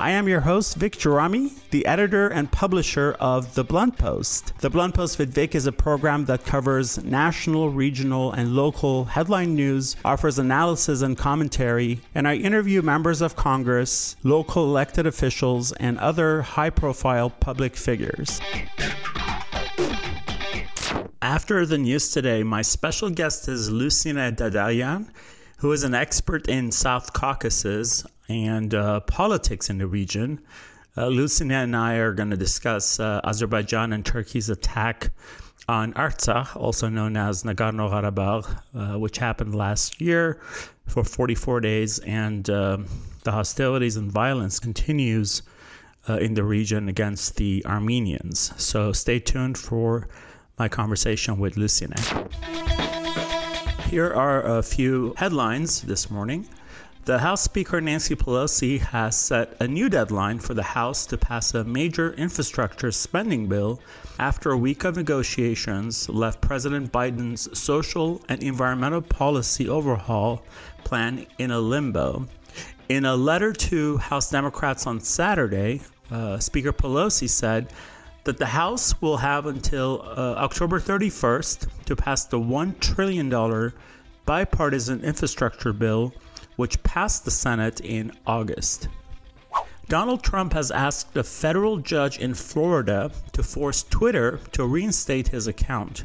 I am your host, Vic Gerami, the editor and publisher of The Blunt Post. The Blunt Post with Vic is a program that covers national, regional, and local headline news, offers analysis and commentary, and I interview members of Congress, local elected officials, and other high profile public figures. After the news today, my special guest is Lusine Dadayan, who is an expert in South Caucasus and uh, politics in the region. Uh, Lusine and I are going to discuss uh, Azerbaijan and Turkey's attack on Artsakh, also known as Nagorno Karabakh, uh, which happened last year for 44 days, and uh, the hostilities and violence continues uh, in the region against the Armenians. So stay tuned for my conversation with Lusine. Here are a few headlines this morning. The House Speaker Nancy Pelosi has set a new deadline for the House to pass a major infrastructure spending bill after a week of negotiations left President Biden's social and environmental policy overhaul plan in a limbo. In a letter to House Democrats on Saturday, uh, Speaker Pelosi said that the House will have until uh, October 31st to pass the $1 trillion bipartisan infrastructure bill which passed the Senate in August. Donald Trump has asked a federal judge in Florida to force Twitter to reinstate his account.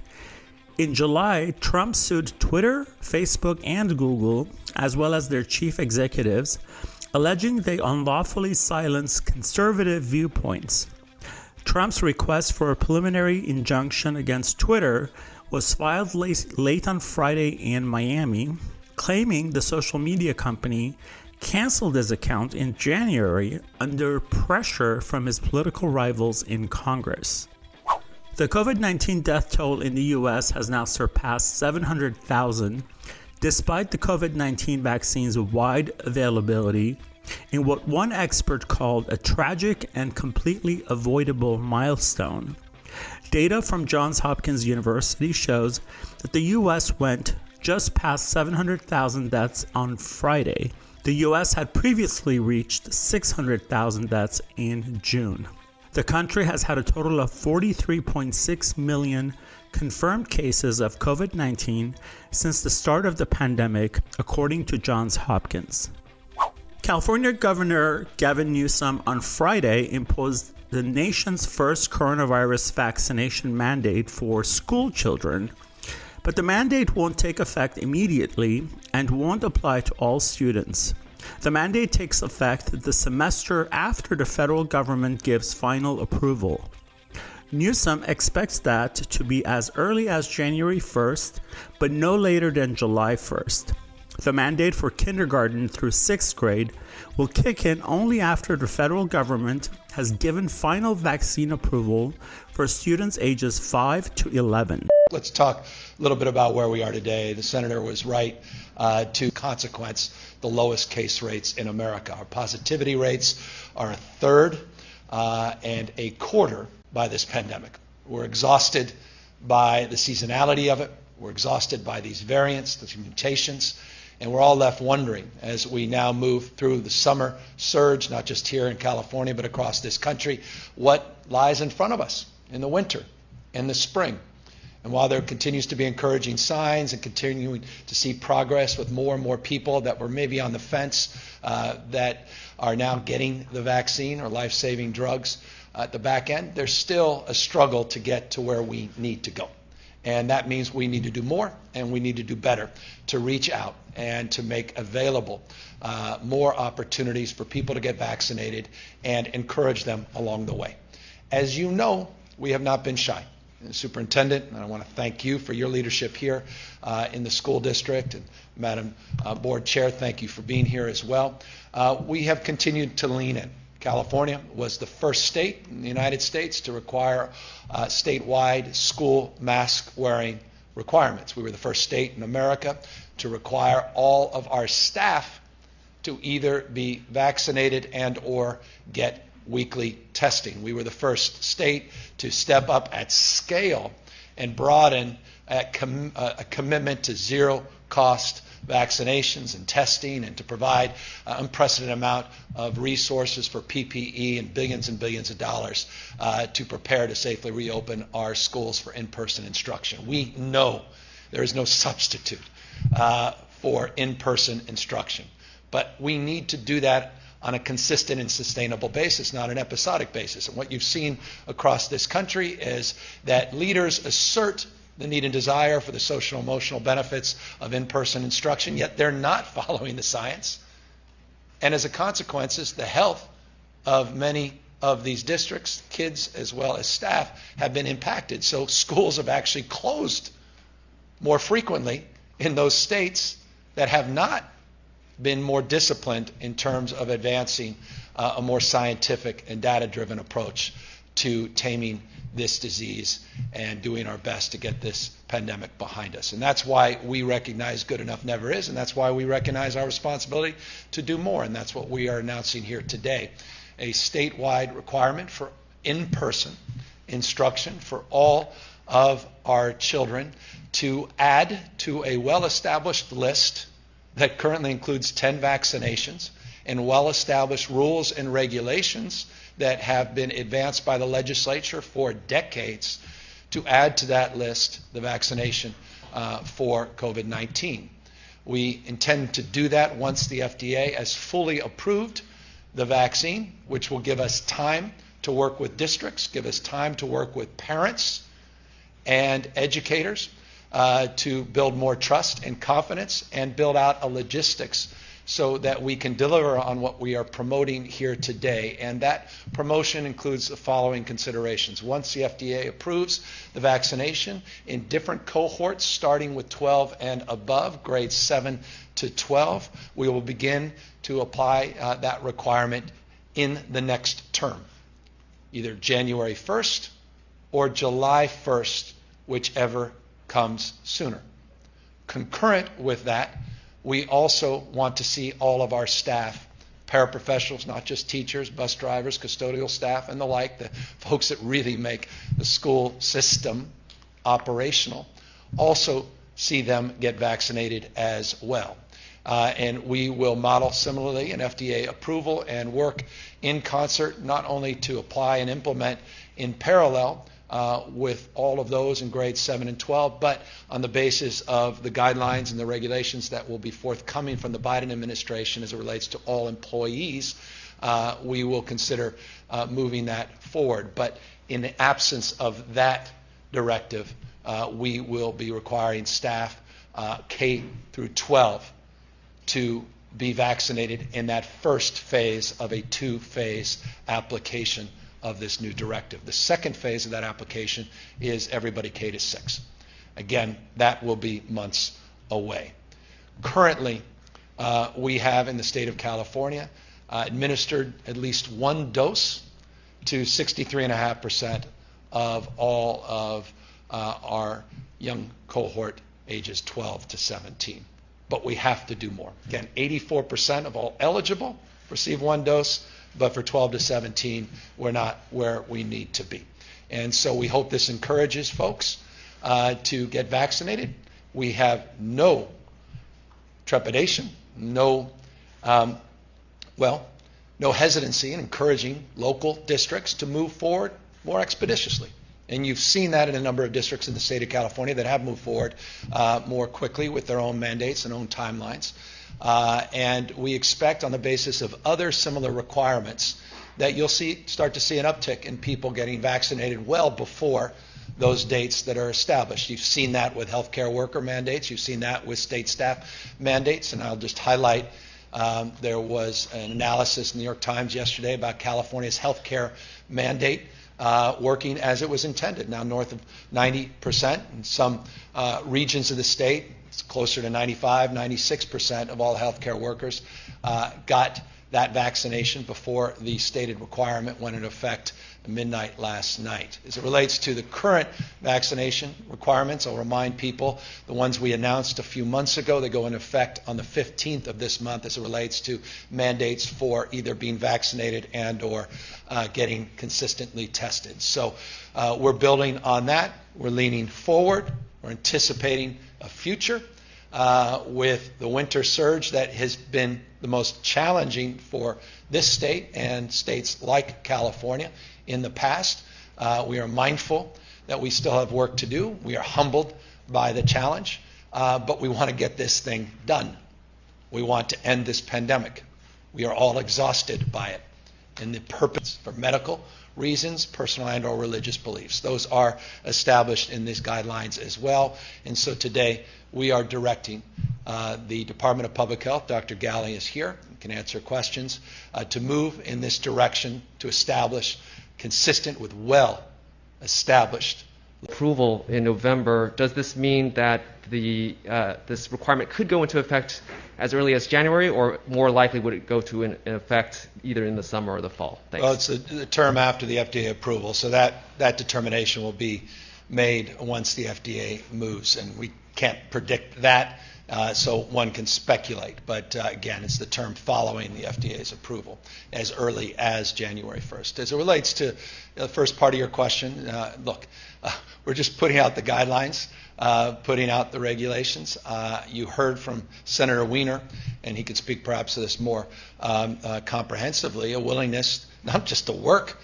In July, Trump sued Twitter, Facebook, and Google, as well as their chief executives, alleging they unlawfully silenced conservative viewpoints. Trump's request for a preliminary injunction against Twitter was filed late, late on Friday in Miami, claiming the social media company canceled his account in January under pressure from his political rivals in Congress. The COVID 19 death toll in the US has now surpassed 700,000, despite the COVID 19 vaccine's wide availability in what one expert called a tragic and completely avoidable milestone. Data from Johns Hopkins University shows that the US went just past 700,000 deaths on Friday. The US had previously reached 600,000 deaths in June. The country has had a total of 43.6 million confirmed cases of COVID 19 since the start of the pandemic, according to Johns Hopkins. California Governor Gavin Newsom on Friday imposed the nation's first coronavirus vaccination mandate for school children, but the mandate won't take effect immediately and won't apply to all students. The mandate takes effect the semester after the federal government gives final approval. Newsom expects that to be as early as January 1st, but no later than July 1st. The mandate for kindergarten through sixth grade will kick in only after the federal government has given final vaccine approval for students ages 5 to 11. Let's talk a little bit about where we are today. The senator was right uh, to consequence the lowest case rates in America. Our positivity rates are a third uh, and a quarter by this pandemic. We're exhausted by the seasonality of it. We're exhausted by these variants, these mutations. And we're all left wondering as we now move through the summer surge, not just here in California, but across this country, what lies in front of us in the winter and the spring. And while there continues to be encouraging signs and continuing to see progress with more and more people that were maybe on the fence uh, that are now getting the vaccine or life saving drugs at the back end, there's still a struggle to get to where we need to go. And that means we need to do more and we need to do better to reach out and to make available uh, more opportunities for people to get vaccinated and encourage them along the way. As you know, we have not been shy. Superintendent, and I want to thank you for your leadership here uh, in the school district. And Madam uh, Board Chair, thank you for being here as well. Uh, we have continued to lean in. California was the first state in the United States to require uh, statewide school mask wearing requirements. We were the first state in America to require all of our staff to either be vaccinated and or get weekly testing. We were the first state to step up at scale and broaden a, com- a commitment to zero cost vaccinations and testing and to provide uh, unprecedented amount of resources for PPE and billions and billions of dollars uh, to prepare to safely reopen our schools for in-person instruction. We know there is no substitute uh, for in-person instruction, but we need to do that on a consistent and sustainable basis, not an episodic basis. And what you've seen across this country is that leaders assert the need and desire for the social emotional benefits of in person instruction, yet they're not following the science. And as a consequence, the health of many of these districts, kids as well as staff, have been impacted. So schools have actually closed more frequently in those states that have not been more disciplined in terms of advancing uh, a more scientific and data driven approach to taming this disease and doing our best to get this pandemic behind us. And that's why we recognize good enough never is, and that's why we recognize our responsibility to do more. And that's what we are announcing here today a statewide requirement for in person instruction for all of our children to add to a well established list that currently includes 10 vaccinations and well established rules and regulations that have been advanced by the legislature for decades to add to that list the vaccination uh, for COVID 19. We intend to do that once the FDA has fully approved the vaccine, which will give us time to work with districts, give us time to work with parents and educators uh, to build more trust and confidence and build out a logistics so that we can deliver on what we are promoting here today. And that promotion includes the following considerations. Once the FDA approves the vaccination in different cohorts, starting with 12 and above, grades 7 to 12, we will begin to apply uh, that requirement in the next term, either January 1st or July 1st, whichever comes sooner. Concurrent with that, we also want to see all of our staff, paraprofessionals, not just teachers, bus drivers, custodial staff, and the like, the folks that really make the school system operational, also see them get vaccinated as well. Uh, and we will model similarly an FDA approval and work in concert not only to apply and implement in parallel uh, with all of those in grades 7 and 12, but on the basis of the guidelines and the regulations that will be forthcoming from the Biden administration as it relates to all employees, uh, we will consider uh, moving that forward. But in the absence of that directive, uh, we will be requiring staff uh, K through 12 to be vaccinated in that first phase of a two phase application of this new directive. The second phase of that application is everybody K to 6. Again, that will be months away. Currently, uh, we have in the state of California uh, administered at least one dose to 63.5% of all of uh, our young cohort ages 12 to 17. But we have to do more. Again, 84% of all eligible receive one dose but for 12 to 17, we're not where we need to be. And so we hope this encourages folks uh, to get vaccinated. We have no trepidation, no, um, well, no hesitancy in encouraging local districts to move forward more expeditiously. And you've seen that in a number of districts in the state of California that have moved forward uh, more quickly with their own mandates and own timelines. Uh, and we expect on the basis of other similar requirements that you'll see start to see an uptick in people getting vaccinated well before those dates that are established. You've seen that with healthcare worker mandates. You've seen that with state staff mandates. And I'll just highlight um, there was an analysis in the New York Times yesterday about California's healthcare mandate uh, working as it was intended. Now, north of 90% in some uh, regions of the state, it's closer to 95, 96% of all healthcare workers uh, got that vaccination before the stated requirement went into effect midnight last night. As it relates to the current vaccination requirements, I'll remind people the ones we announced a few months ago, they go into effect on the 15th of this month as it relates to mandates for either being vaccinated and or uh, getting consistently tested. So uh, we're building on that. We're leaning forward. We're anticipating a future uh, with the winter surge that has been the most challenging for this state and states like California in the past. Uh, we are mindful that we still have work to do. We are humbled by the challenge, uh, but we want to get this thing done. We want to end this pandemic. We are all exhausted by it. And the purpose for medical reasons, personal and or religious beliefs. Those are established in these guidelines as well. And so today we are directing uh, the Department of Public Health, Dr. Ghaly is here, can answer questions, uh, to move in this direction to establish consistent with well established approval in November, does this mean that the uh, this requirement could go into effect as early as January, or more likely would it go to in, in effect either in the summer or the fall? Thanks. Well, it's a, the term after the FDA approval, so that that determination will be made once the FDA moves, and we can't predict that. Uh, so one can speculate, but uh, again, it's the term following the FDA's approval as early as January 1st. As it relates to the first part of your question, uh, look, uh, we're just putting out the guidelines, uh, putting out the regulations. Uh, you heard from Senator Wiener, and he could speak perhaps to this more um, comprehensively, a willingness not just to work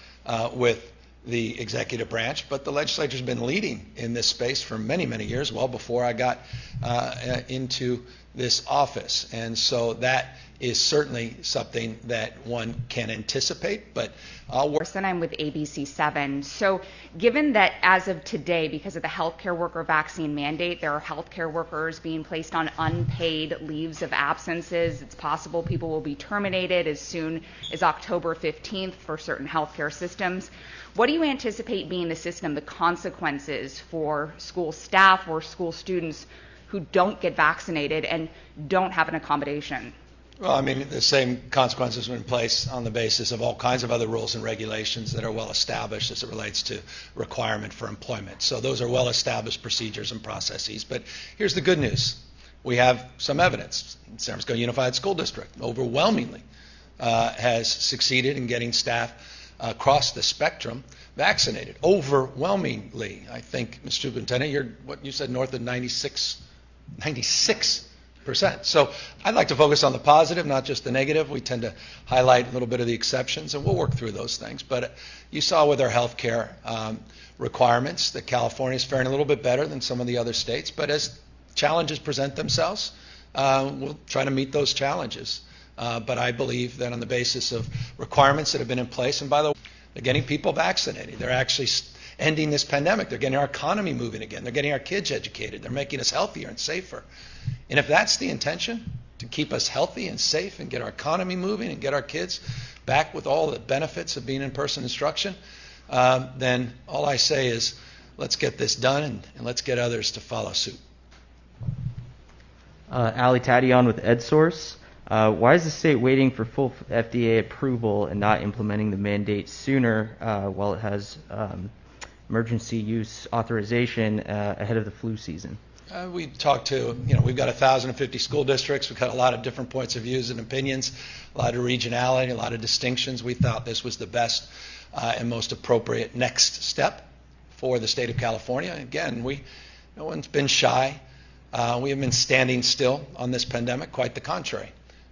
with the executive branch, but the legislature has been leading in this space for many, many years, well before I got uh, into this office. And so that is certainly something that one can anticipate, but I'll work. And I'm with ABC7. So, given that as of today, because of the healthcare worker vaccine mandate, there are healthcare workers being placed on unpaid leaves of absences. It's possible people will be terminated as soon as October 15th for certain healthcare systems. What do you anticipate being the system, the consequences for school staff or school students who don't get vaccinated and don't have an accommodation? Well, I mean, the same consequences are in place on the basis of all kinds of other rules and regulations that are well established as it relates to requirement for employment. So those are well established procedures and processes. But here's the good news we have some evidence. San Francisco Unified School District overwhelmingly uh, has succeeded in getting staff across the spectrum vaccinated overwhelmingly. I think, Mr. Superintendent, you're what you said north of 96, 96 percent. So I'd like to focus on the positive, not just the negative. We tend to highlight a little bit of the exceptions, and we'll work through those things. But you saw with our health care um, requirements that California is faring a little bit better than some of the other states. But as challenges present themselves, uh, we'll try to meet those challenges. Uh, but I believe that on the basis of requirements that have been in place, and by the way, they're getting people vaccinated. They're actually ending this pandemic. They're getting our economy moving again. They're getting our kids educated. They're making us healthier and safer. And if that's the intention, to keep us healthy and safe and get our economy moving and get our kids back with all the benefits of being in person instruction, um, then all I say is let's get this done and, and let's get others to follow suit. Uh, Ali Tadayon with EdSource. Uh, why is the state waiting for full FDA approval and not implementing the mandate sooner uh, while it has um, emergency use authorization uh, ahead of the flu season? Uh, we talked to, you know, we've got 1,050 school districts. We've got a lot of different points of views and opinions, a lot of regionality, a lot of distinctions. We thought this was the best uh, and most appropriate next step for the state of California. Again, we, no one's been shy. Uh, we have been standing still on this pandemic. Quite the contrary.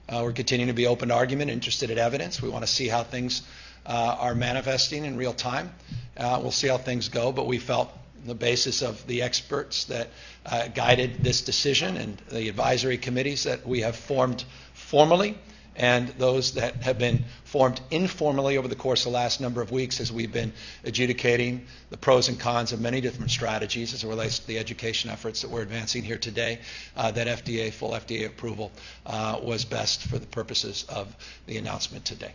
Uh, we're continuing to be open to argument, interested in evidence. We want to see how things uh, are manifesting in real time. Uh, we'll see how things go, but we felt the basis of the experts that uh, guided this decision and the advisory committees that we have formed formally and those that have been formed informally over the course of the last number of weeks as we've been adjudicating the pros and cons of many different strategies as it relates to the education efforts that we're advancing here today, uh, that FDA, full FDA approval uh, was best for the purposes of the announcement today.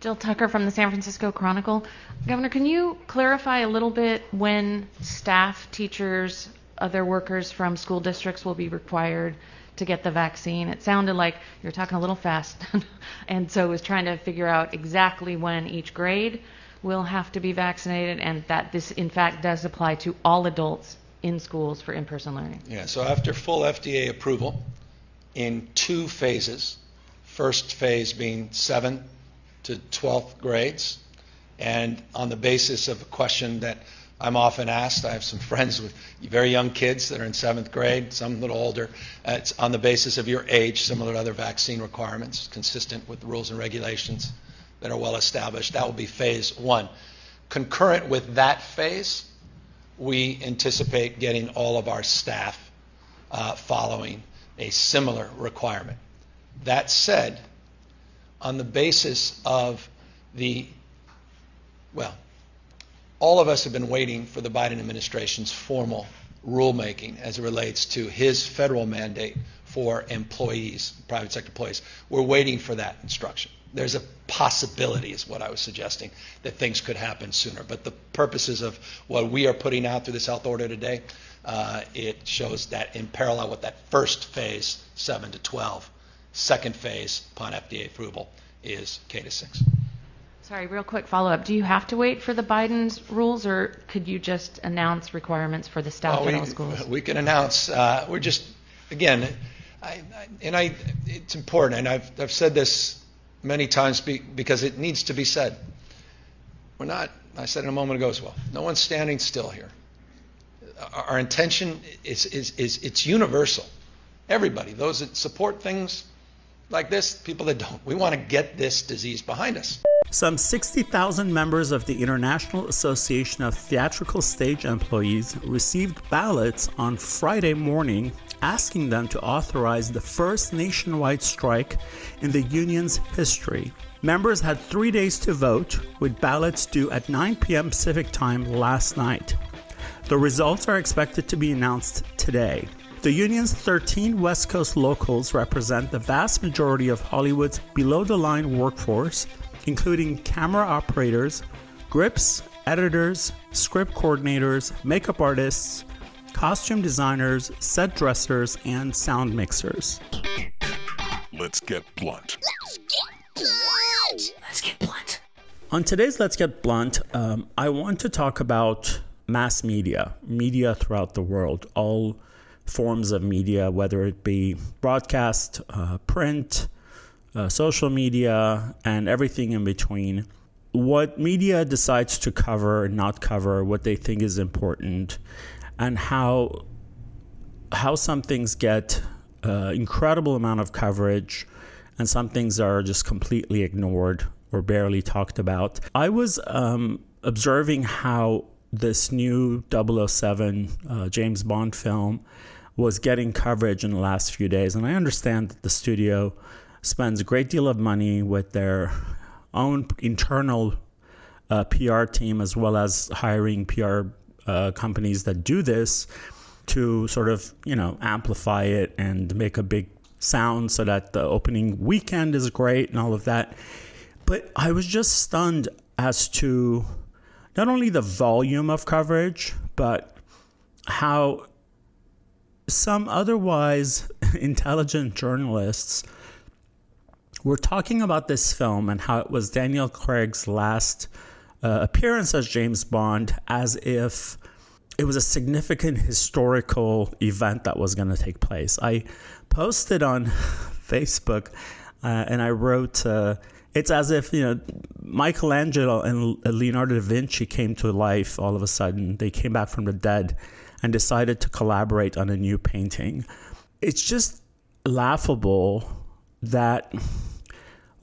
Jill Tucker from the San Francisco Chronicle. Governor, can you clarify a little bit when staff, teachers, other workers from school districts will be required to get the vaccine? It sounded like you were talking a little fast, and so was trying to figure out exactly when each grade will have to be vaccinated, and that this, in fact, does apply to all adults in schools for in-person learning. Yeah, so after full FDA approval, in two phases, first phase being 7th to 12th grades, and on the basis of a question that I'm often asked, I have some friends with very young kids that are in seventh grade, some a little older. Uh, it's on the basis of your age, similar to other vaccine requirements, consistent with the rules and regulations that are well established. That will be phase one. Concurrent with that phase, we anticipate getting all of our staff uh, following a similar requirement. That said, on the basis of the, well, all of us have been waiting for the Biden administration's formal rulemaking as it relates to his federal mandate for employees, private sector employees. We're waiting for that instruction. There's a possibility, is what I was suggesting, that things could happen sooner. But the purposes of what we are putting out through this health order today, uh, it shows that in parallel with that first phase, 7 to 12, second phase upon FDA approval is K to 6. Sorry, real quick follow up. Do you have to wait for the Biden's rules, or could you just announce requirements for the staff at we, all schools? we can announce. Uh, we're just again, I, I, and I. It's important, and I've I've said this many times be, because it needs to be said. We're not. I said it a moment ago as well. No one's standing still here. Our, our intention is, is is it's universal. Everybody, those that support things like this, people that don't. We want to get this disease behind us. Some 60,000 members of the International Association of Theatrical Stage Employees received ballots on Friday morning asking them to authorize the first nationwide strike in the union's history. Members had three days to vote, with ballots due at 9 p.m. Pacific time last night. The results are expected to be announced today. The union's 13 West Coast locals represent the vast majority of Hollywood's below the line workforce including camera operators, grips, editors, script coordinators, makeup artists, costume designers, set dressers, and sound mixers. Let's get blunt. Let's get blunt. Let's get blunt. On today's Let's Get Blunt, um, I want to talk about mass media, media throughout the world, all forms of media, whether it be broadcast, uh, print, uh, social media, and everything in between. What media decides to cover and not cover, what they think is important, and how how some things get uh, incredible amount of coverage, and some things are just completely ignored or barely talked about. I was um, observing how this new 007 uh, James Bond film was getting coverage in the last few days, and I understand that the studio spends a great deal of money with their own internal uh, PR team as well as hiring PR uh, companies that do this to sort of you know amplify it and make a big sound so that the opening weekend is great and all of that. But I was just stunned as to not only the volume of coverage, but how some otherwise intelligent journalists we're talking about this film and how it was Daniel Craig's last uh, appearance as James Bond, as if it was a significant historical event that was going to take place. I posted on Facebook uh, and I wrote, uh, it's as if, you know, Michelangelo and Leonardo da Vinci came to life all of a sudden. They came back from the dead and decided to collaborate on a new painting. It's just laughable that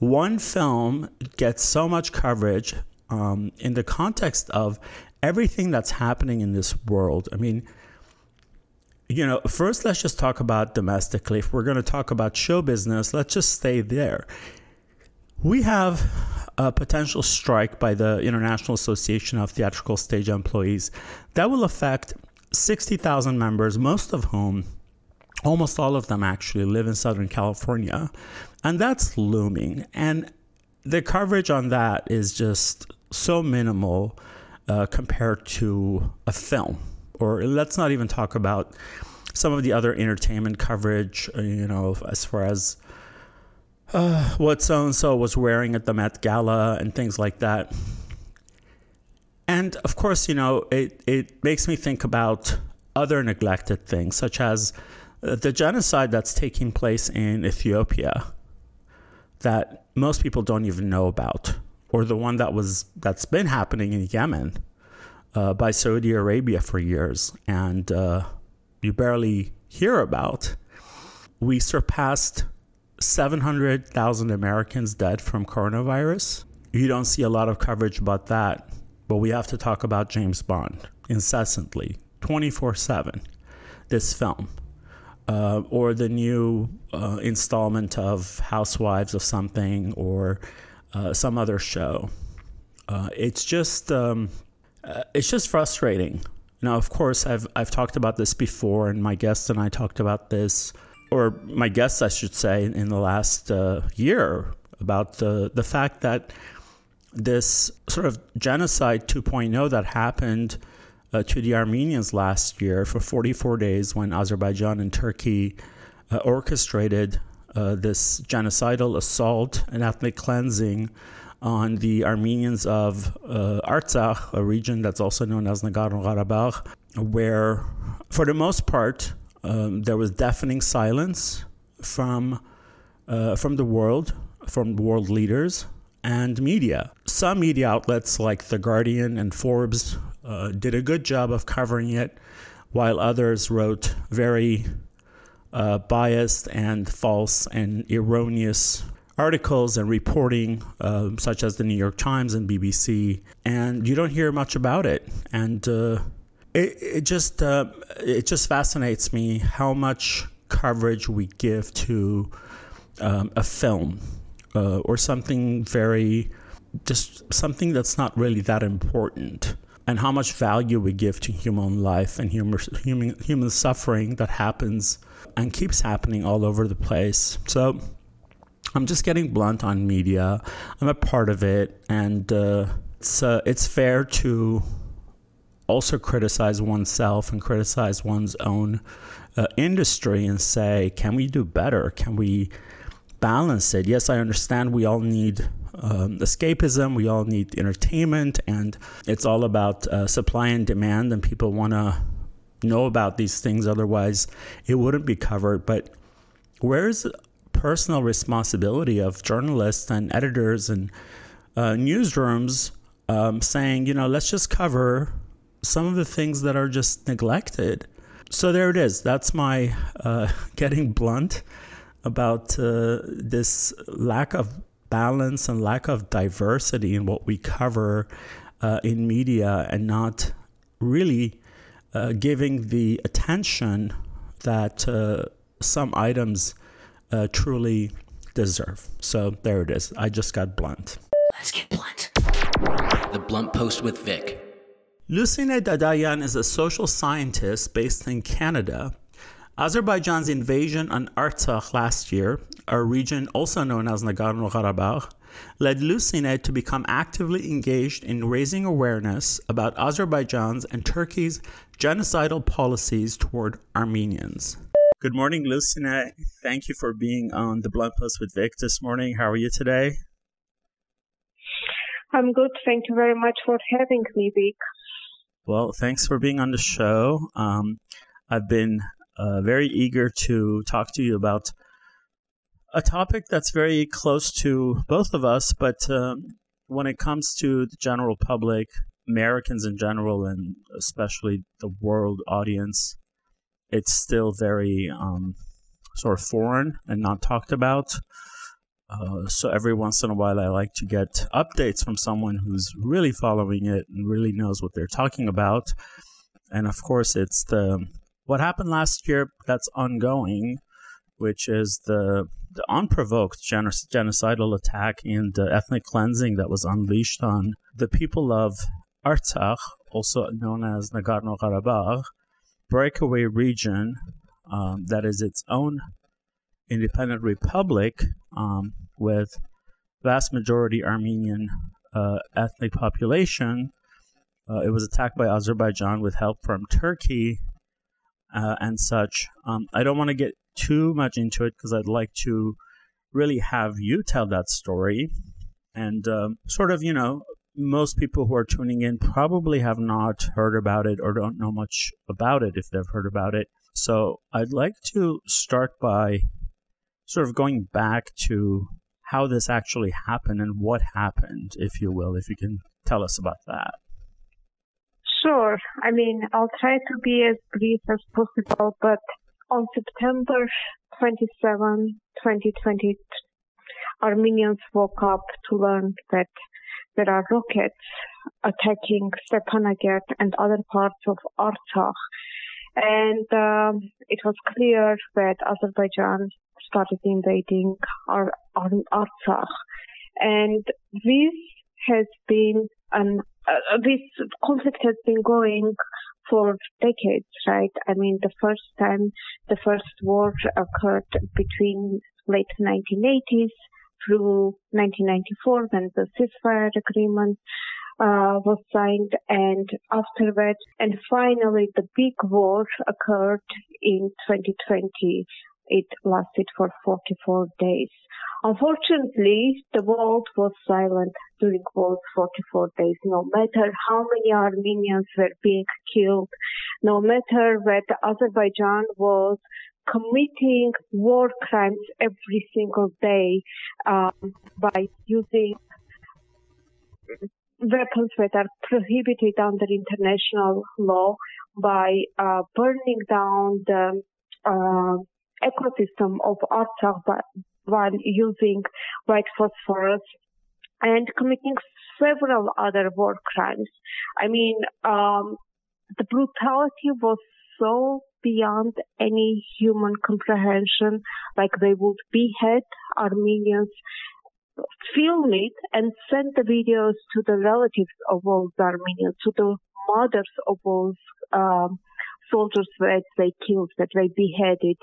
one film gets so much coverage um, in the context of everything that's happening in this world. I mean, you know, first let's just talk about domestically. If we're going to talk about show business, let's just stay there. We have a potential strike by the International Association of Theatrical Stage Employees that will affect 60,000 members, most of whom, almost all of them actually, live in Southern California. And that's looming. And the coverage on that is just so minimal uh, compared to a film. Or let's not even talk about some of the other entertainment coverage, you know, as far as uh, what so and so was wearing at the Met Gala and things like that. And of course, you know, it, it makes me think about other neglected things, such as uh, the genocide that's taking place in Ethiopia that most people don't even know about, or the one that was that's been happening in Yemen uh, by Saudi Arabia for years, and uh, you barely hear about. We surpassed 700,000 Americans dead from coronavirus. You don't see a lot of coverage about that, but we have to talk about James Bond incessantly, 24 7. This film. Uh, or the new uh, installment of Housewives of something or uh, some other show. Uh, it's just um, uh, it's just frustrating. Now, of course, I've I've talked about this before, and my guest and I talked about this, or my guests, I should say, in the last uh, year about the the fact that this sort of genocide 2.0 that happened uh, to the Armenians last year for 44 days when Azerbaijan and Turkey uh, orchestrated uh, this genocidal assault and ethnic cleansing on the Armenians of uh, Artsakh, a region that's also known as Nagorno-Karabakh, where, for the most part, um, there was deafening silence from uh, from the world, from world leaders and media. Some media outlets like The Guardian and Forbes uh, did a good job of covering it, while others wrote very uh, biased and false and erroneous articles and reporting, uh, such as the New York Times and BBC, and you don't hear much about it. And uh, it, it just uh, it just fascinates me how much coverage we give to um, a film uh, or something very just something that's not really that important and how much value we give to human life and human, human, human suffering that happens and keeps happening all over the place. So I'm just getting blunt on media. I'm a part of it, and uh, it's uh, it's fair to also criticize oneself and criticize one's own uh, industry and say, can we do better? Can we balance it? Yes, I understand we all need um, escapism. We all need entertainment, and it's all about uh, supply and demand. And people want to know about these things, otherwise, it wouldn't be covered. But where's personal responsibility of journalists and editors and uh, newsrooms um, saying, you know, let's just cover some of the things that are just neglected? So there it is. That's my uh, getting blunt about uh, this lack of balance and lack of diversity in what we cover uh, in media and not really uh, giving the attention that uh, some items uh, truly deserve. So there it is. I just got blunt. Let's get blunt. The Blunt Post with Vic. Lusine Dadayan is a social scientist based in Canada Azerbaijan's invasion on Artsakh last year, a region also known as Nagorno Karabakh, led Lusine to become actively engaged in raising awareness about Azerbaijan's and Turkey's genocidal policies toward Armenians. Good morning, Lusine. Thank you for being on the Blunt Post with Vic this morning. How are you today? I'm good. Thank you very much for having me, Vic. Well, thanks for being on the show. Um, I've been uh, very eager to talk to you about a topic that's very close to both of us, but um, when it comes to the general public, Americans in general, and especially the world audience, it's still very um, sort of foreign and not talked about. Uh, so every once in a while, I like to get updates from someone who's really following it and really knows what they're talking about. And of course, it's the what happened last year that's ongoing, which is the, the unprovoked genocidal attack and the ethnic cleansing that was unleashed on the people of Artsakh, also known as Nagorno Karabakh, breakaway region um, that is its own independent republic um, with vast majority Armenian uh, ethnic population. Uh, it was attacked by Azerbaijan with help from Turkey uh, and such. Um, I don't want to get too much into it because I'd like to really have you tell that story. And um, sort of, you know, most people who are tuning in probably have not heard about it or don't know much about it if they've heard about it. So I'd like to start by sort of going back to how this actually happened and what happened, if you will, if you can tell us about that. Sure. I mean, I'll try to be as brief as possible, but on September 27, 2020, Armenians woke up to learn that there are rockets attacking Stepanakert and other parts of Artsakh. And um, it was clear that Azerbaijan started invading Ar- Artsakh. And this has been an uh, this conflict has been going for decades, right? I mean, the first time the first war occurred between late 1980s through 1994 when the ceasefire agreement uh, was signed and after that and finally the big war occurred in 2020 it lasted for 44 days. Unfortunately, the world was silent during those 44 days, no matter how many Armenians were being killed, no matter that Azerbaijan was committing war crimes every single day um, by using weapons that are prohibited under international law, by uh, burning down the uh, ecosystem of Artsakh while using white phosphorus and committing several other war crimes. I mean, um, the brutality was so beyond any human comprehension, like they would behead Armenians, film it and send the videos to the relatives of those Armenians, to the mothers of those um, soldiers that they killed, that they beheaded.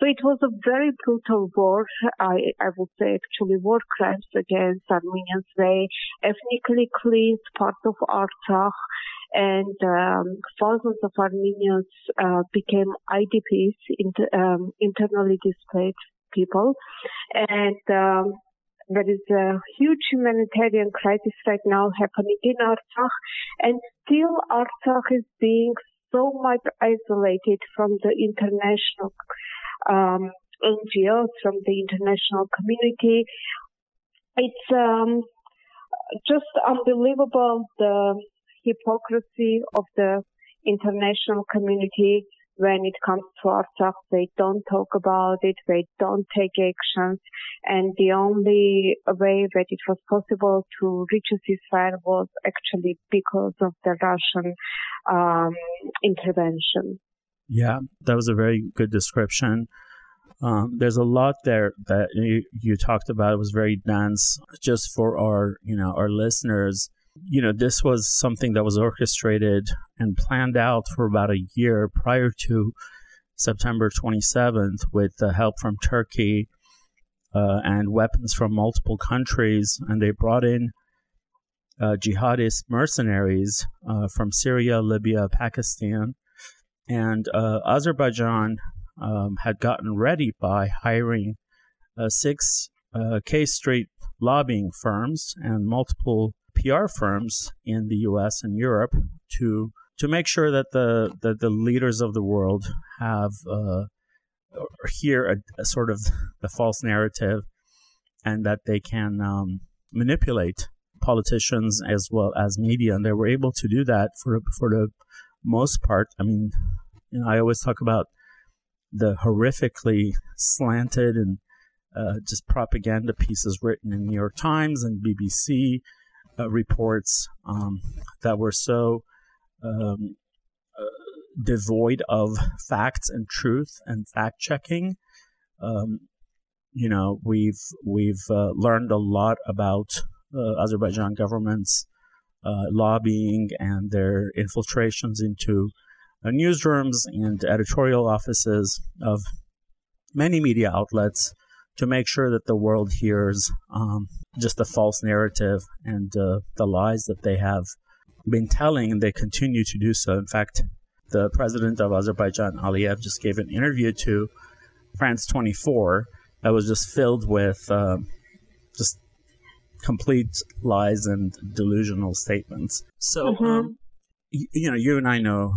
So it was a very brutal war. I, I would say actually war crimes against Armenians. They ethnically cleansed part of Artsakh and um, thousands of Armenians uh, became IDPs, inter, um, internally displaced people. And um, there is a huge humanitarian crisis right now happening in Artsakh, and still Artsakh is being so much isolated from the international um, NGOs, from the international community. It's um, just unbelievable the hypocrisy of the international community when it comes to Artsakh. They don't talk about it. They don't take actions. And the only way that it was possible to reach a ceasefire was actually because of the Russian um, intervention. Yeah, that was a very good description. Um, there's a lot there that you, you talked about. It was very dense. Just for our, you know, our listeners, you know, this was something that was orchestrated and planned out for about a year prior to September 27th with the help from Turkey uh, and weapons from multiple countries. And they brought in uh, jihadist mercenaries uh, from Syria, Libya, Pakistan. And uh, Azerbaijan um, had gotten ready by hiring uh, six uh, K Street lobbying firms and multiple PR firms in the U.S. and Europe to to make sure that the that the leaders of the world have uh, hear a, a, sort of the false narrative, and that they can um, manipulate politicians as well as media, and they were able to do that for for the most part. I mean, you know, I always talk about the horrifically slanted and uh, just propaganda pieces written in the New York Times and BBC uh, reports um, that were so um, uh, devoid of facts and truth and fact checking. Um, you know, we've we've uh, learned a lot about uh, Azerbaijan government's uh, lobbying and their infiltrations into uh, newsrooms and editorial offices of many media outlets to make sure that the world hears um, just the false narrative and uh, the lies that they have been telling, and they continue to do so. In fact, the president of Azerbaijan, Aliyev, just gave an interview to France 24 that was just filled with uh, just complete lies and delusional statements. So, um, y- you know, you and I know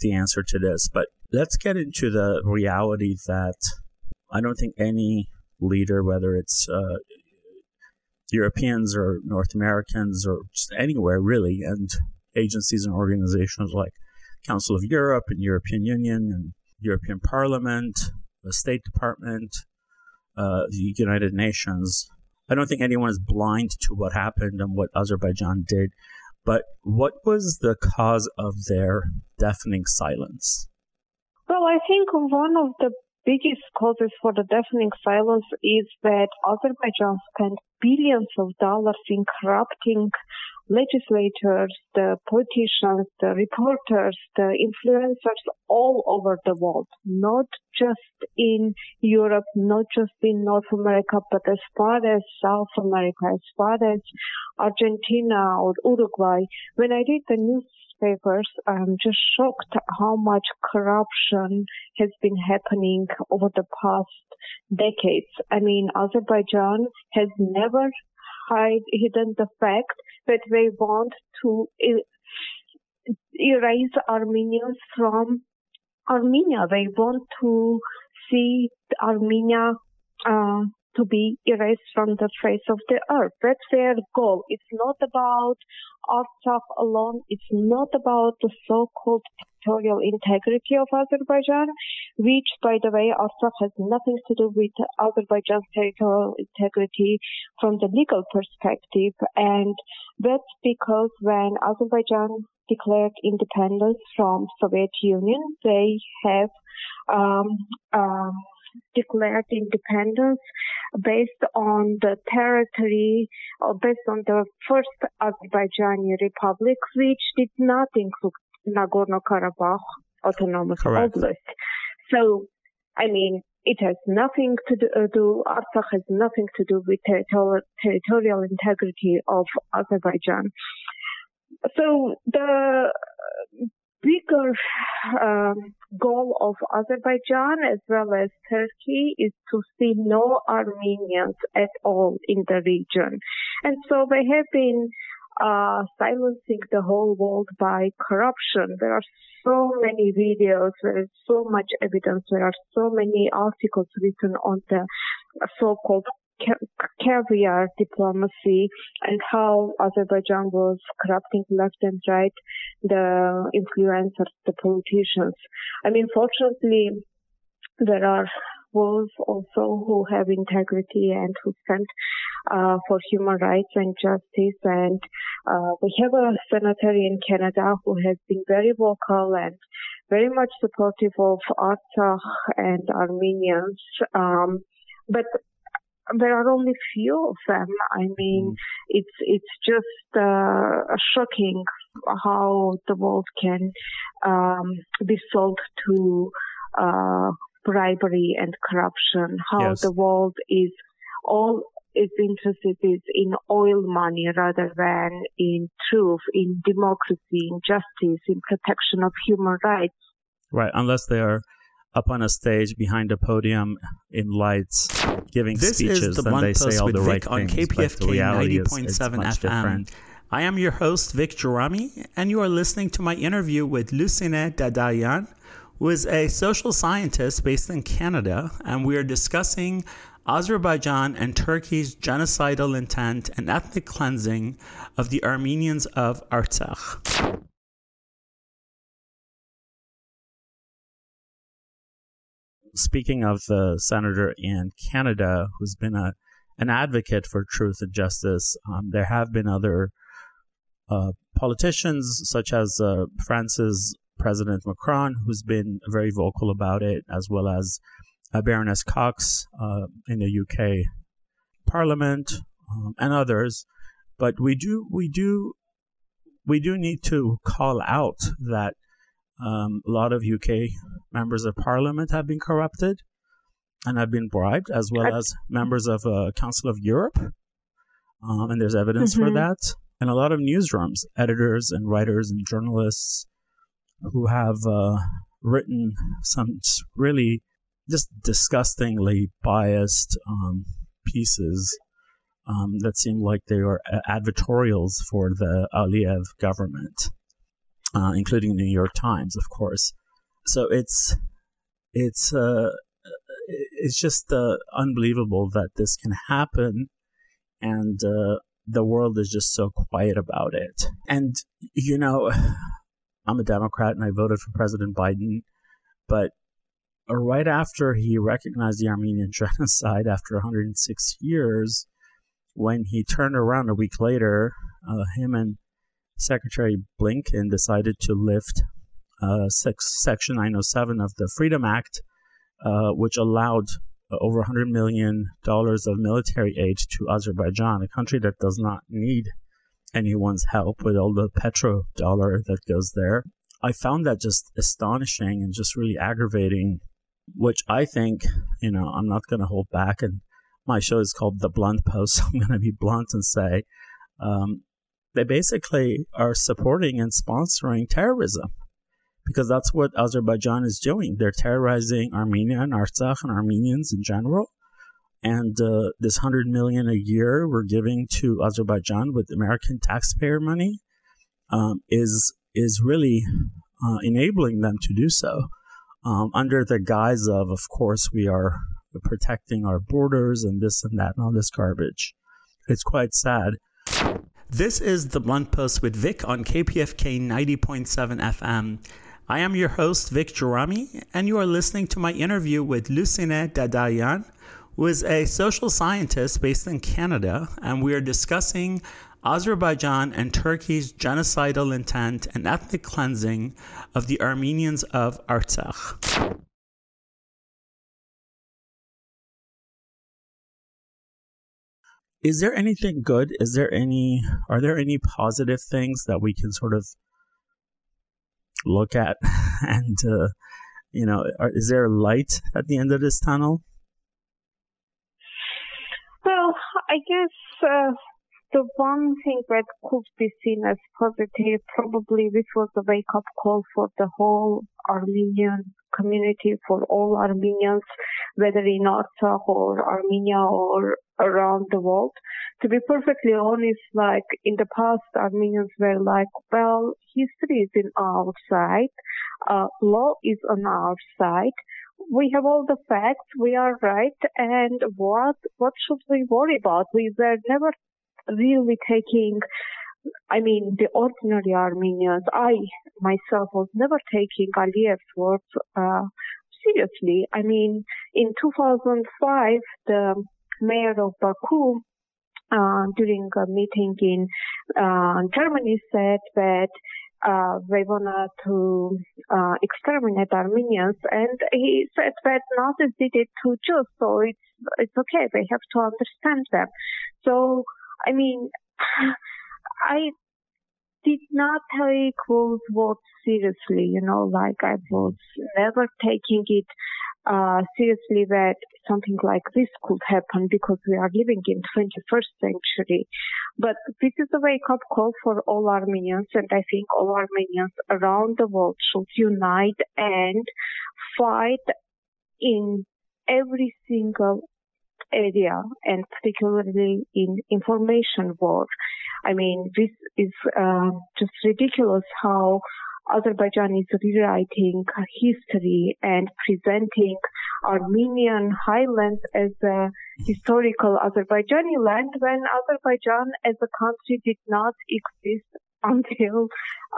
the answer to this, but let's get into the reality that I don't think any leader, whether it's uh, Europeans or North Americans or just anywhere really, and agencies and organizations like Council of Europe and European Union and European Parliament, the State Department, uh, the United Nations. I don't think anyone is blind to what happened and what Azerbaijan did. But what was the cause of their deafening silence? Well, I think one of the biggest causes for the deafening silence is that Azerbaijan spent billions of dollars in corrupting legislators, the politicians, the reporters, the influencers all over the world, not just in Europe, not just in North America, but as far as South America, as far as Argentina or Uruguay. When I read the newspapers, I'm just shocked how much corruption has been happening over the past decades. I mean, Azerbaijan has never hide, hidden the fact that they want to erase Armenians from Armenia. They want to see Armenia uh, to be erased from the face of the earth. That's their goal. It's not about Artsakh alone. It's not about the so-called territorial integrity of Azerbaijan, which, by the way, Artsakh has nothing to do with Azerbaijan's territorial integrity from the legal perspective. And that's because when Azerbaijan declared independence from Soviet Union, they have um, um, declared independence based on the territory or based on the first Azerbaijani republic, which did not include Nagorno-Karabakh autonomous Correct. oblast. So, I mean, it has nothing to do, uh, do Artsakh has nothing to do with territorial, territorial integrity of Azerbaijan. So the bigger um, goal of Azerbaijan as well as Turkey is to see no Armenians at all in the region. And so they have been uh, silencing the whole world by corruption. There are so many videos, there is so much evidence, there are so many articles written on the so-called ca- caviar diplomacy and how Azerbaijan was corrupting left and right the influencers, the politicians. I mean, fortunately, there are those also who have integrity and who stand uh, for human rights and justice. And uh, we have a senator in Canada who has been very vocal and very much supportive of Artsakh and Armenians. Um, but there are only few of them. I mean, it's it's just uh, shocking how the world can um, be sold to uh, bribery and corruption. How Yes. the world is all is interested is in oil money rather than in truth, in democracy, in justice, in protection of human rights. Right, unless they are up on a stage behind a podium in lights giving This speeches, is the then they say all with the Vic right on things. KPFK reality is it's 90.7 FM. different. I am your host, Vic Gerami, and you are listening to my interview with Lusine Dadayan, who is a social scientist based in Canada, and we are discussing Azerbaijan and Turkey's genocidal intent and ethnic cleansing of the Armenians of Artsakh. Speaking of the senator in Canada who's been a an advocate for truth and justice, um, there have been other uh, politicians, such as uh, France's President Macron, who's been very vocal about it, as well as uh, Baroness Cox uh, in the UK Parliament um, and others. But we do, we do, we do need to call out that um, a lot of UK members of Parliament have been corrupted and have been bribed, as well as members of uh, Council of Europe. Um, and there's evidence for Mhm. that. And a lot of newsrooms, editors and writers and journalists who have uh, written some really just disgustingly biased um, pieces um, that seem like they are advertorials for the Aliyev government, uh, including the New York Times, of course. So it's it's uh, it's just uh, unbelievable that this can happen, and uh, the world is just so quiet about it. And you know, I'm a Democrat and I voted for President Biden, but right after he recognized the Armenian genocide after 106 years, when he turned around a week later, uh, him and Secretary Blinken decided to lift uh, Section 907 of the Freedom Act, uh, which allowed uh, over $100 million of military aid to Azerbaijan, a country that does not need anyone's help with all the petrodollar that goes there. I found that just astonishing and just really aggravating, which I think, you know, I'm not going to hold back. And my show is called The Blunt Post. So I'm going to be blunt and say um, they basically are supporting and sponsoring terrorism because that's what Azerbaijan is doing. They're terrorizing Armenia and Artsakh and Armenians in general. And uh, this hundred million a year we're giving to Azerbaijan with American taxpayer money um, is is really uh, enabling them to do so um, under the guise of, of course, we are protecting our borders and this and that and all this garbage. It's quite sad. This is the Blunt Post with Vic on KPFK 90.7 FM. I am your host, Vic Gerami, and you are listening to my interview with Lusine Dadayan, who is a social scientist based in Canada, and we are discussing Azerbaijan and Turkey's genocidal intent and ethnic cleansing of the Armenians of Artsakh. Is there anything good? Is there any, are there any positive things that we can sort of look at and, uh, you know, are, is there light at the end of this tunnel? Well, I guess uh, the one thing that could be seen as positive, probably this was a wake up call for the whole Armenian community, for all Armenians, whether in Artsakh or Armenia or around the world. To be perfectly honest, like in the past, Armenians were like, well, history is in our side, uh, law is on our side. We have all the facts. We are right. And what, what should we worry about? We were never really taking I mean, the ordinary Armenians, I myself was never taking Aliyev's words uh, seriously. I mean, in 2005, the mayor of Baku, uh, during a meeting in uh, Germany, said that uh, they wanted to uh, exterminate Armenians, and he said that Nazis did it to Jews, so it's it's okay. They have to understand them. So I mean, I did not take those words seriously, you know, like I was never taking it uh, seriously that something like this could happen because we are living in 21st century. But this is a wake up call for all Armenians and I think all Armenians around the world should unite and fight in every single area and particularly in information war. I mean, this is uh, just ridiculous how Azerbaijan is rewriting history and presenting Armenian highlands as a historical Azerbaijani land when Azerbaijan as a country did not exist until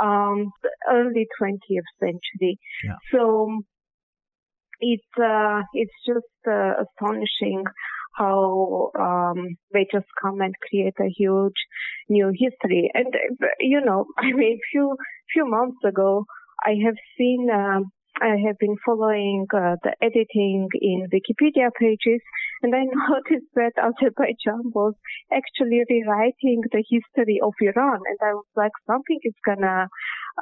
um, the early 20th century. Yeah. So it's uh, it's just uh, astonishing how um, they just come and create a huge new history. And you know, I mean, few few months ago, I have seen. Uh, I have been following uh, the editing in Wikipedia pages, and I noticed that Azerbaijan was actually rewriting the history of Iran, and I was like, something is gonna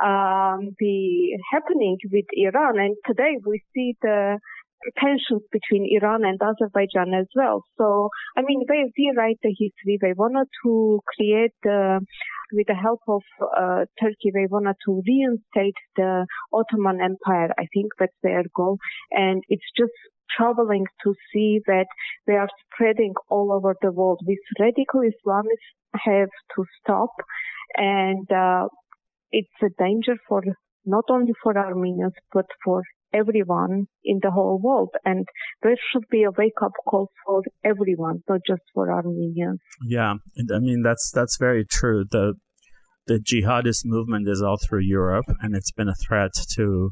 um, be happening with Iran. And today we see the tensions between Iran and Azerbaijan as well. So, I mean, they rewrite the history. They wanted to create with the help of uh, Turkey, they wanted to reinstate the Ottoman Empire. I think that's their goal. And it's just troubling to see that they are spreading all over the world. These radical Islamists have to stop. And uh, it's a danger for not only for Armenians, but for everyone in the whole world. And there should be a wake up call for everyone, not just for Armenians. Yeah, I mean that's that's very true. The the jihadist movement is all through Europe, and it's been a threat to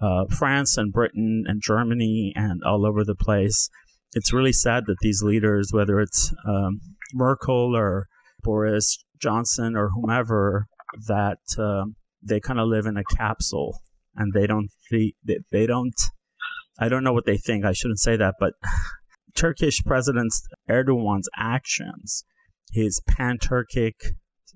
uh, France and Britain and Germany and all over the place. It's really sad that these leaders, whether it's um, Merkel or Boris Johnson or whomever, that um, they kind of live in a capsule and they don't they, they don't I don't know what they think. I shouldn't say that, but Turkish President Erdogan's actions, his pan-Turkic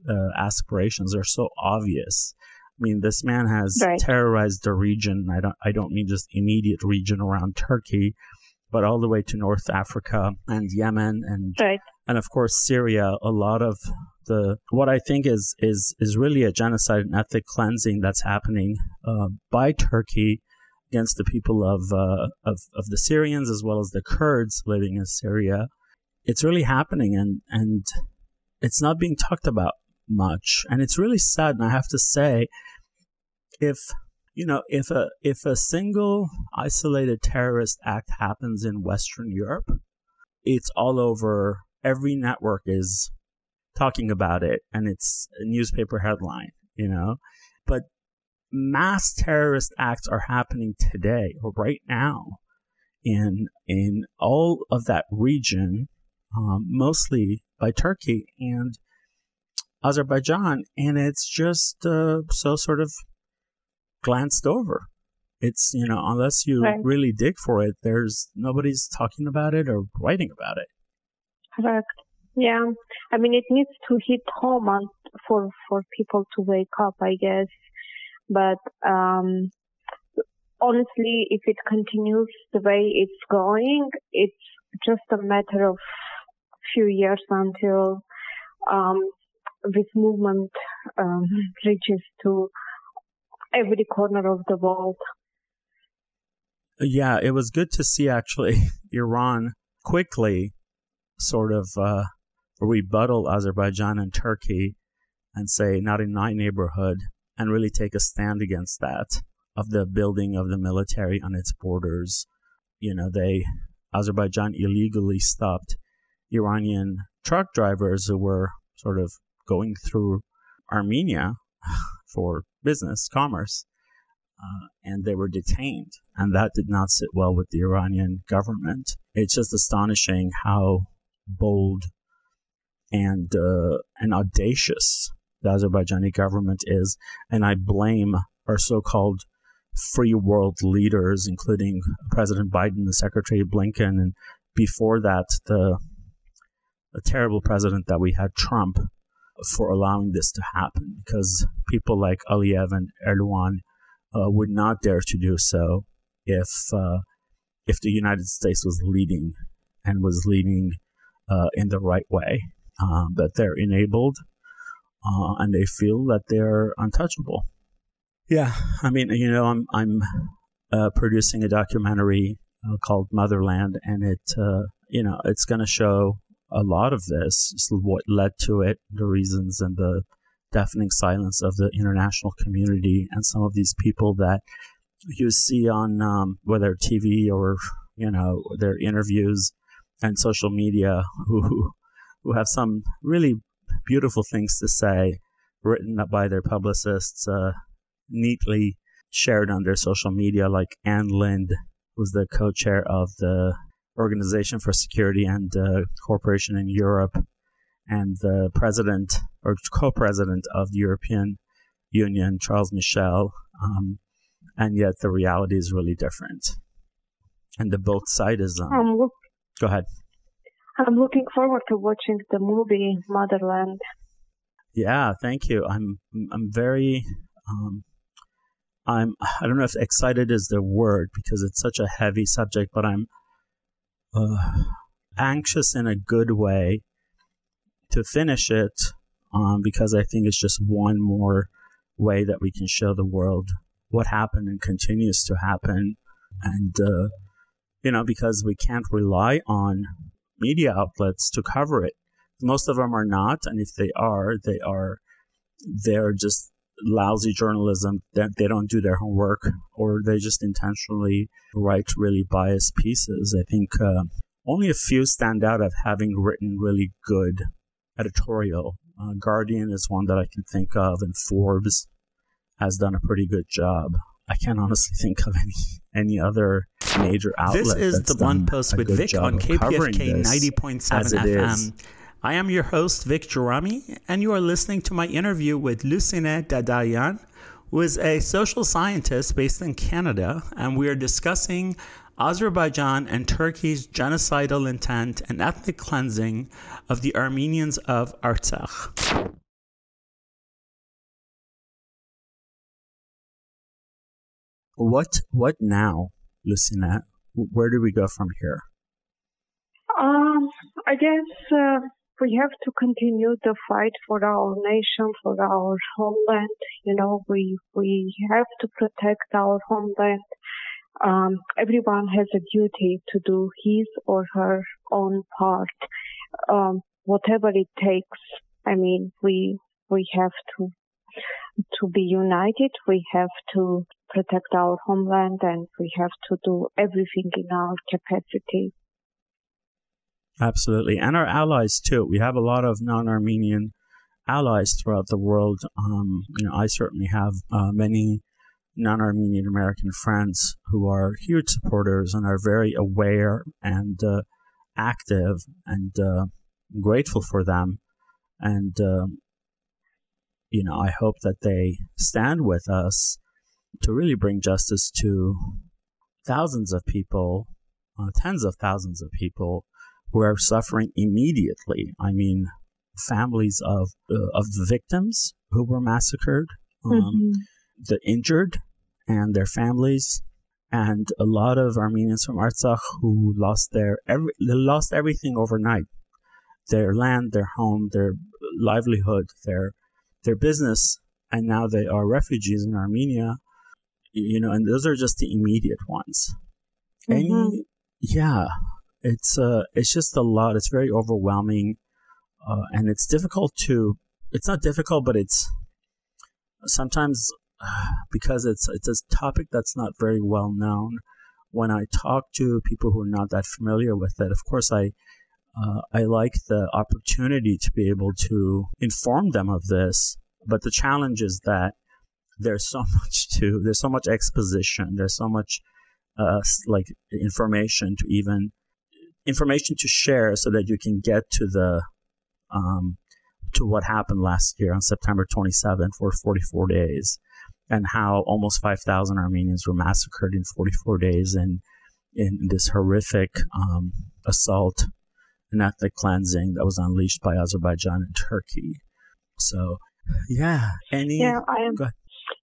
uh, aspirations are so obvious. I mean, this man has right. terrorized the region. I don't I don't mean just immediate region around Turkey, but all the way to North Africa and Yemen and right. and of course Syria. A lot of the what I think is is is really a genocide and ethnic cleansing that's happening uh, by Turkey against the people of, uh, of of the Syrians as well as the Kurds living in Syria. It's really happening, and and it's not being talked about much, and it's really sad. And I have to say, if you know, if a if a single isolated terrorist act happens in Western Europe, it's all over. Every network is talking about it and it's a newspaper headline, you know. But mass terrorist acts are happening today or right now in in all of that region, um, mostly by Turkey and Azerbaijan, and it's just uh, so sort of glanced over. It's you know unless you right. really dig for it, there's nobody's talking about it or writing about it. Correct. Yeah, I mean it needs to hit home on, for for people to wake up, I guess. But um, honestly, if it continues the way it's going, it's just a matter of few years until um, this movement um, reaches to every corner of the world. Yeah, it was good to see actually Iran quickly sort of uh, rebuttal Azerbaijan and Turkey and say, not in my neighborhood, and really take a stand against that of the building of the military on its borders. You know, they, Azerbaijan illegally stopped Iranian truck drivers who were sort of going through Armenia for business, commerce, uh, and they were detained. And that did not sit well with the Iranian government. It's just astonishing how bold and uh, and audacious the Azerbaijani government is, and I blame our so-called free world leaders, including President Biden, the Secretary Blinken, and before that the, the terrible president that we had, Trump, for allowing this to happen. Because people like Aliyev and Erdogan uh, would not dare to do so if uh, if the United States was leading and was leading uh, in the right way um, that they're enabled uh, and they feel that they're untouchable. Yeah, I mean, you know, I'm I'm uh, producing a documentary uh, called Motherland, and it uh, you know it's going to show a lot of this, what led to it, the reasons, and the deafening silence of the international community, and some of these people that you see on um, whether TV or you know their interviews and social media who who have some really beautiful things to say, written up by their publicists, uh, neatly shared on their social media, like Ann Linde, who's the co-chair of the Organization for Security and uh, Cooperation in Europe, and the president or co-president of the European Union, Charles Michel. Um, and yet the reality is really different. And the both sides. Um, um, go ahead. I'm looking forward to watching the movie Motherland. Yeah, thank you. I'm I'm very um, I'm I don't know if excited is the word because it's such a heavy subject, but I'm uh, anxious in a good way to finish it um, because I think it's just one more way that we can show the world what happened and continues to happen. And, uh, you know, because we can't rely on media outlets to cover it. Most of them are not, and if they are, they are they're just lousy journalism that they don't do their homework or they just intentionally write really biased pieces. I think uh, only a few stand out of having written really good editorial. Uh, Guardian is one that I can think of, and Forbes has done a pretty good job. I can't honestly think of any any other major outlet. This is the Blunt Post with Vic on KPFK 90.7 FM. I am your host, Vic Gerami, and you are listening to my interview with Lusine Dadayan, who is a social scientist based in Canada, and we are discussing Azerbaijan and Turkey's genocidal intent and ethnic cleansing of the Armenians of Artsakh. What what now, Lucina? Where do we go from here? Um, I guess uh, we have to continue the fight for our nation, for our homeland. You know, we we have to protect our homeland. Um, everyone has a duty to do his or her own part, um, whatever it takes. I mean, we we have to to be united. We have to protect our homeland, and we have to do everything in our capacity Absolutely. And our allies too. We have a lot of non Armenian allies throughout the world. Um, you know, I certainly have uh, many non Armenian American friends who are huge supporters and are very aware and uh, active and uh, grateful for them. And, um, you know, I hope that they stand with us to really bring justice to thousands of people, uh, tens of thousands of people who are suffering immediately. I mean, families of uh, of the victims who were massacred, um, mm-hmm. the injured, and their families, and a lot of Armenians from Artsakh who lost their every lost everything overnight, their land, their home, their livelihood, their their business, and now they are refugees in Armenia. You know, and those are just the immediate ones. Mm-hmm. Any, yeah, it's uh it's just a lot. It's very overwhelming, uh, and it's difficult to. It's not difficult, but it's sometimes uh, because it's it's a topic that's not very well known. When I talk to people who are not that familiar with it, of course I. Uh, I like the opportunity to be able to inform them of this, but the challenge is that there's so much to there's so much exposition there's so much uh, like information to even information to share so that you can get to the um, to what happened last year on September 27th for 44 days, and how almost 5,000 Armenians were massacred in 44 days in in this horrific um, assault and ethnic cleansing that was unleashed by Azerbaijan and Turkey. So, yeah, any yeah, I am.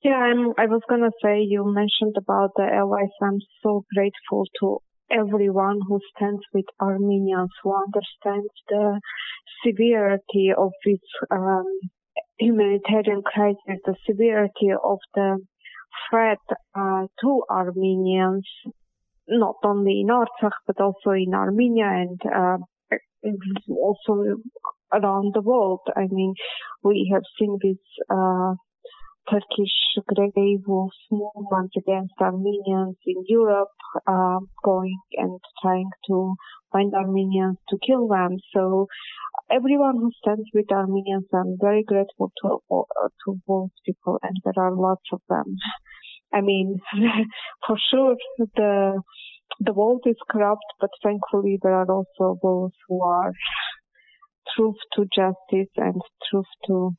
Yeah, I'm, I was gonna say you mentioned about the allies. I'm so grateful to everyone who stands with Armenians, who understands the severity of this um, humanitarian crisis, the severity of the threat uh, to Armenians, not only in Artsakh but also in Armenia and uh, also around the world. I mean, we have seen this uh, Turkish grave movement against Armenians in Europe, uh, going and trying to find Armenians to kill them. So everyone who stands with Armenians, I'm very grateful to to both people, and there are lots of them. I mean, for sure, the the world is corrupt, but thankfully there are also those who are truth to justice and truth to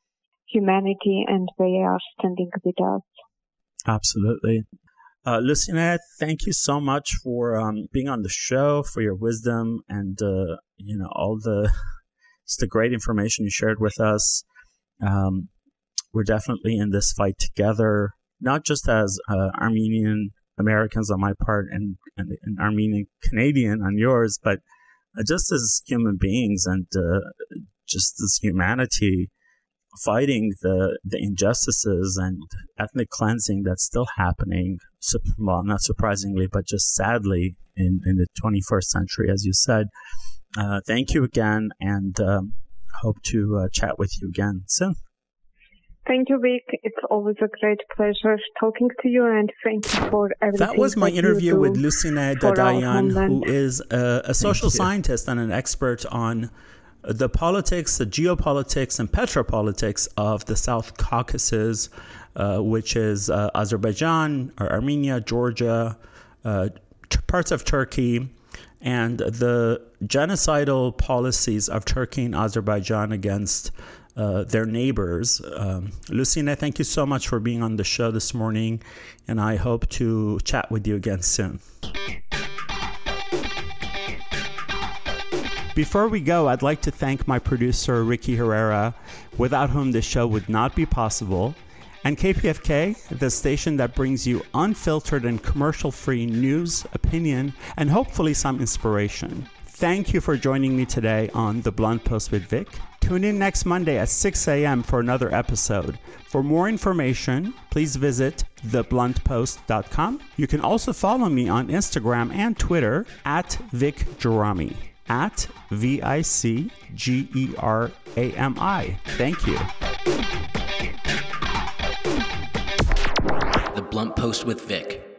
humanity and they are standing with us. Absolutely. Uh, Lucina, thank you so much for um, being on the show, for your wisdom, and uh, you know all the just the great information you shared with us. Um, we're definitely in this fight together, not just as uh, Armenian Americans on my part and, and, and Armenian Canadian on yours, but uh, just as human beings and uh, just as humanity fighting the, the injustices and ethnic cleansing that's still happening. Well, not surprisingly, but just sadly in, in the 21st century, as you said. Uh, thank you again, and um, hope to uh, chat with you again soon. Thank you, Vic. It's always a great pleasure talking to you, and thank you for everything. That was my that interview with Lusine Lusine for Dadayan, who homeland. is a, a social scientist and an expert on the politics, the geopolitics, and petropolitics of the South Caucasus, uh, which is uh, Azerbaijan, or Armenia, Georgia, uh, t- parts of Turkey, and the genocidal policies of Turkey and Azerbaijan against uh, their neighbors. Um, Lucina, thank you so much for being on the show this morning, and I hope to chat with you again soon. Before we go, I'd like to thank my producer, Ricky Herrera, without whom this show would not be possible, and KPFK, the station that brings you unfiltered and commercial free news, opinion, and hopefully some inspiration. Thank you for joining me today on The Blunt Post with Vic. Tune in next Monday at 6 a.m. for another episode. For more information, please visit thebluntpost.com. You can also follow me on Instagram and Twitter at Vic Gerami. At V I C G E R A M I. Thank you. The Blunt Post with Vic.